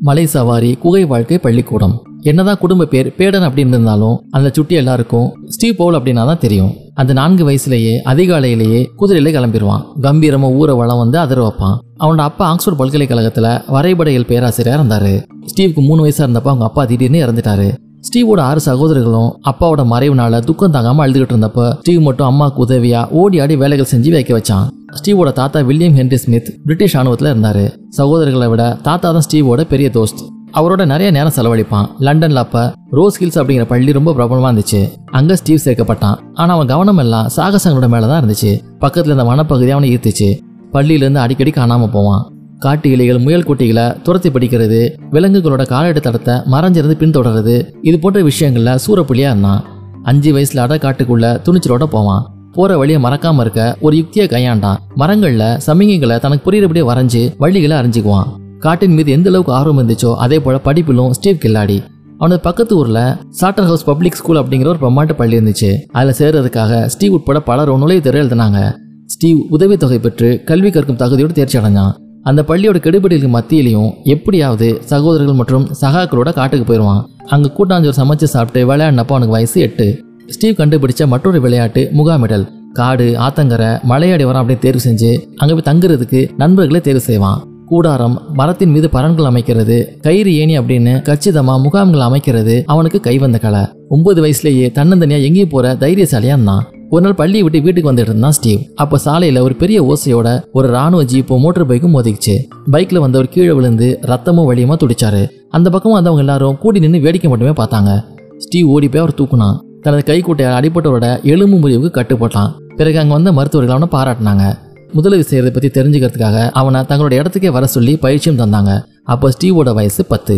மலை சவாரி குகை வாழ்க்கை பள்ளிக்கூடம். என்னதான் குடும்ப பேர் பேடன் அப்படின்னு இருந்தாலும் அந்த சுட்டி எல்லாருக்கும் ஸ்டீவ் போல் அப்படின்னா தான் தெரியும். அந்த நான்கு வயசுலேயே அதிகாலையிலேயே குதிரையில கிளம்பிடுவான் கம்பீரமா ஊரை வளம் வந்து அதிர வைப்பான். அவனோட அப்பா ஆக்ஸ்போர்ட் பல்கலைக்கழகத்துல வரைபடையல் பேராசிரியர் இருந்தாரு. ஸ்டீவுக்கு மூணு வயசா இருந்தப்ப அவங்க அப்பா திடீர்னு இறந்துட்டாரு. ஸ்டீவோட ஆறு சகோதரர்களும் அப்பாவோட மறைவுனால துக்கம் தாங்காம அழுதுகிட்டு இருந்தப்ப ஸ்டீவ் மட்டும் அம்மாவுக்கு உதவியா ஓடி ஆடி வேலைகள் செஞ்சு வைக்க வச்சான். ஸ்டீவோட தாத்தா வில்லியம் ஹென்ரி ஸ்மித் பிரிட்டிஷ் ராணுவத்தில் இருந்தார். சகோதரர்களை விட தாத்தா தான் ஸ்டீவோட பெரிய தோஸ்த். அவரோட நிறைய நேரம் செலவழிப்பான். லண்டன்ல அப்ப ரோஸ் ஹில்ஸ் அப்படிங்கிற பள்ளி ரொம்ப பிரபலமா இருந்துச்சு. அங்க ஸ்டீவ் சேர்க்கப்பட்டான். ஆனா அவன் கவனம் எல்லாம் சாகசங்களோட மேலதான் இருந்துச்சு. பக்கத்துல இருந்த வனப்பகுதி அவனை ஈர்த்துச்சு. பள்ளியிலேருந்து அடிக்கடி காணாம போவான். காட்டு இலைகள் முயல் குட்டிகளை துரத்தி படிக்கிறது விலங்குகளோட காலடி தடத்தை மறைஞ்சிருந்து பின்தொடர்றது இது போன்ற விஷயங்கள்ல சூறப்புலியா இருந்தான். அஞ்சு வயசுல அட காட்டுக்குள்ள துணிச்சலோட போவான். போற வழியை மறக்காம இருக்க ஒரு யுக்தியை கையாண்டான். மரங்கள்ல சமிகைகளை தனக்கு புரியுறபடியே வரைஞ்சு வழிகளை அறிஞ்சுக்குவான். காட்டின் மீது எந்த அளவுக்கு ஆர்வம் இருந்துச்சோ அதே போல படிப்பிலும் ஸ்டீவ் கில்லாடி. அவனது பக்கத்து ஊர்ல சாட்டர் ஹவுஸ் பப்ளிக் ஸ்கூல் அப்படிங்கிற ஒரு பிரம்மாண்ட பள்ளி இருந்துச்சு. அதுல சேர்றதுக்காக ஸ்டீவ் உட்பட பலரும் நுழைவு தேர்வு எழுதினாங்க. ஸ்டீவ் உதவித்தொகை பெற்று கல்வி கற்கும் தகுதியோடு தேர்ச்சி அடைஞ்சான். அந்த பள்ளியோட கெடுபிடிகளுக்கு மத்தியிலையும் எப்படியாவது சகோதரர்கள் மற்றும் சகாக்களோட காட்டுக்கு போயிடுவான் அங்க கூட்டாஞ்சோர் சமைச்சு சாப்பிட்டு விளையாடினப்போ அவனுக்கு வயசு எட்டு. ஸ்டீவ் கண்டுபிடிச்ச மற்றொரு விளையாட்டு முகாமிடல். காடு ஆத்தங்கரை மலையாடி வரம் அப்படியே தேர்வு செஞ்சு அங்கே போய் தங்குறதுக்கு நண்பர்களை தேர்வு செய்வான். கூடாரம் மரத்தின் மீது பரன்கள் அமைக்கிறது கயிறு ஏணி அப்படின்னு கச்சிதமா முகாம்கள் அமைக்கிறது அவனுக்கு கைவந்த கலை. ஒன்பது வயசுலேயே தன்னந்தனியா எங்கேயும் போற தைரியசாலியா இருந்தான் ஒரு நாள் பள்ளியை விட்டு வீட்டுக்கு வந்துட்டு இருந்தான் ஸ்டீவ். அப்போ சாலையில் ஒரு பெரிய ஓசையோட ஒரு ராணுவ ஜீப்பும் மோட்டர் பைக்கும் மோதிக்குச்சு. பைக்கில் வந்தவர் கீழே விழுந்து ரத்தமும் வழியுமா துடிச்சாரு. அந்த பக்கம் வந்தவங்க எல்லாரும் கூடி நின்று வேடிக்கை மட்டுமே பார்த்தாங்க. ஸ்டீவ் ஓடி போய் அவர் தூக்குனான். தனது கைக்குட்டையால் அடிப்பட்டவரோட எலும்பு முறிவுக்கு கட்டுப்பட்டான். பிறகு அங்கே வந்த மருத்துவர்கள் அவனை பாராட்டினாங்க. முதலுதவி செய்கிறத பற்றி தெரிஞ்சுக்கிறதுக்காக அவனை தங்களோட இடத்துக்கே வர சொல்லி பயிற்சியும் தந்தாங்க. அப்போ ஸ்டீவோட வயசு பத்து.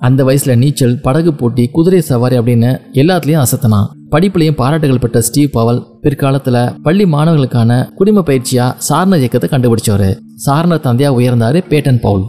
அந்த வயசுல நீச்சல் படகு போட்டி குதிரை சவாரி அப்படின்னு எல்லாத்துலேயும் அசத்தினான். படிப்புலையும் பாராட்டுகள் பெற்ற ஸ்டீவ் பவல் பிற்காலத்தில் பள்ளி மாணவர்களுக்கான குடிம பயிற்சியாக சாரண இயக்கத்தை கண்டுபிடிச்சவர். சாரண தந்தையாக உயர்ந்தார் பேட்டன் பவுல்.